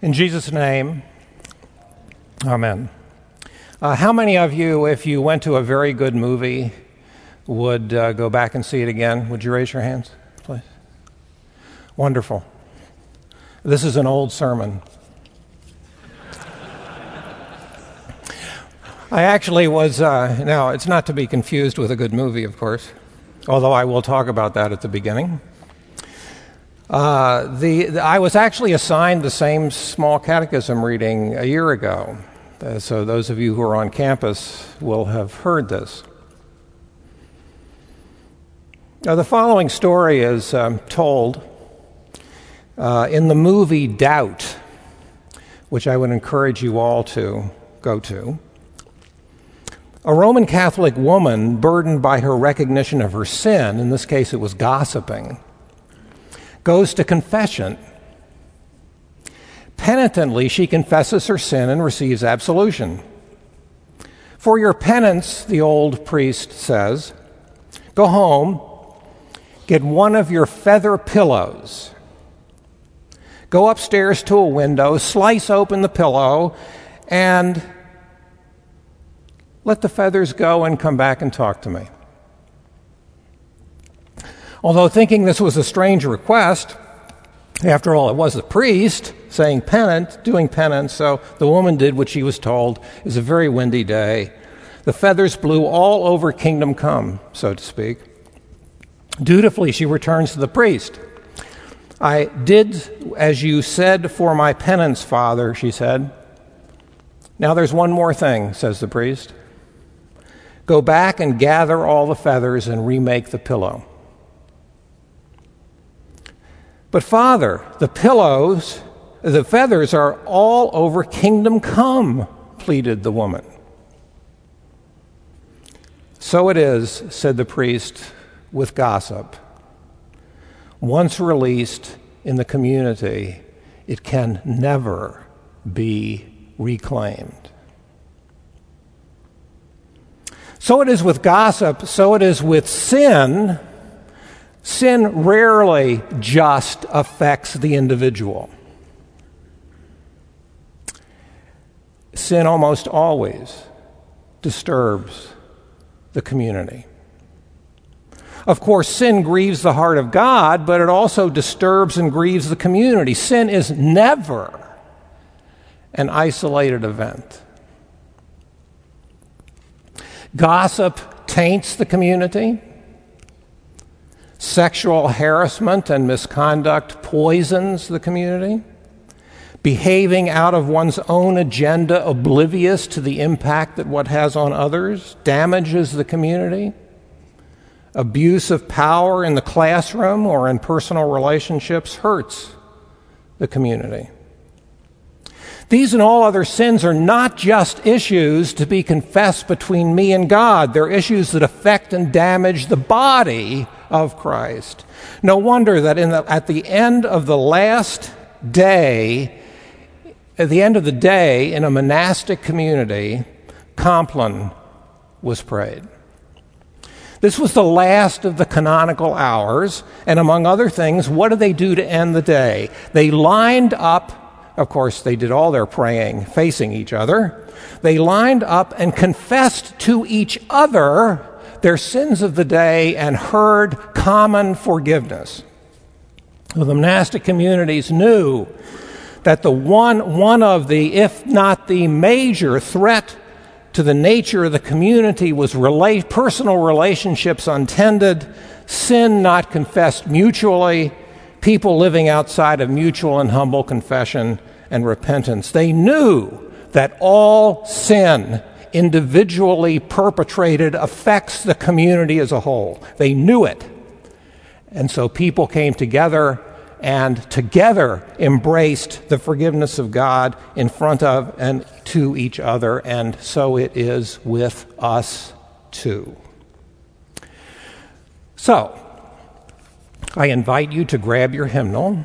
In Jesus' name, Amen. Uh, how many of you, if you went to a very good movie, would uh, go back and see it again? Would you raise your hands, please? Wonderful. This is an old sermon. I actually was, uh, now, it's not to be confused with a good movie, of course, although I will talk about that at the beginning. Uh, the, the, I was actually assigned the same small catechism reading a year ago. Uh, so, those of you who are on campus will have heard this. Now, the following story is um, told uh, in the movie Doubt, which I would encourage you all to go to. A Roman Catholic woman, burdened by her recognition of her sin, in this case it was gossiping, goes to confession. Penitently, she confesses her sin and receives absolution. For your penance, the old priest says, go home, get one of your feather pillows, go upstairs to a window, slice open the pillow, and let the feathers go and come back and talk to me. Although thinking this was a strange request, after all, it was the priest saying penance, doing penance, so the woman did what she was told. It was a very windy day. The feathers blew all over kingdom come, so to speak. Dutifully, she returns to the priest. I did as you said for my penance, Father, she said. Now there's one more thing, says the priest. Go back and gather all the feathers and remake the pillow. But, Father, the pillows, the feathers are all over kingdom come, pleaded the woman. So it is, said the priest, with gossip. Once released in the community, it can never be reclaimed. So it is with gossip, so it is with sin Sin rarely just affects the individual. Sin almost always disturbs the community. Of course, sin grieves the heart of God, but it also disturbs and grieves the community. Sin is never an isolated event. Gossip taints the community. Sexual harassment and misconduct poisons the community. Behaving out of one's own agenda, oblivious to the impact that what has on others, damages the community. Abuse of power in the classroom or in personal relationships hurts the community. These and all other sins are not just issues to be confessed between me and God. They're issues that affect and damage the body of Christ. No wonder that the, at the end of the last day, at the end of the day in a monastic community, Compline was prayed. This was the last of the canonical hours, and among other things, what did they do to end the day? They lined up, of course, they did all their praying facing each other. They lined up and confessed to each other their sins of the day and heard common forgiveness. the monastic communities knew that the one, one of the, if not the major threat to the nature of the community was personal relationships untended, sin not confessed mutually, people living outside of mutual and humble confession and repentance. They knew that all sin individually perpetrated affects the community as a whole. They knew it. And so people came together and together embraced the forgiveness of God in front of and to each other, and so it is with us too. So, I invite you to grab your hymnal.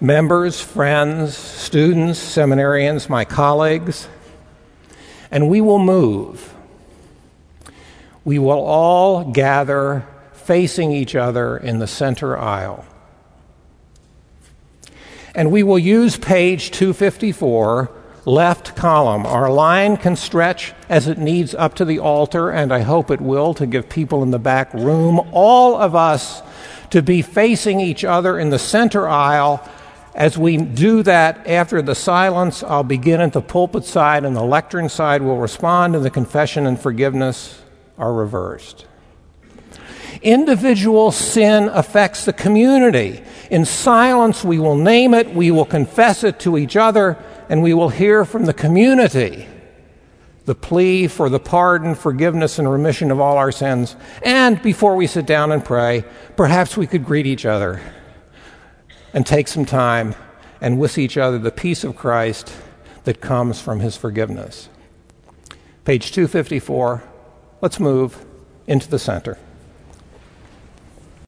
Members, friends, students, seminarians, my colleagues, and we will move. We will all gather facing each other in the center aisle. And we will use page 254, left column. Our line can stretch as it needs up to the altar, and I hope it will to give people in the back room, all of us, to be facing each other in the center aisle. As we do that, after the silence, I'll begin at the pulpit side, and the lectern side will respond, and the confession and forgiveness are reversed. Individual sin affects the community. In silence, we will name it, we will confess it to each other, and we will hear from the community the plea for the pardon, forgiveness, and remission of all our sins. And before we sit down and pray, perhaps we could greet each other and take some time and wish each other the peace of Christ that comes from his forgiveness. Page 254. Let's move into the center.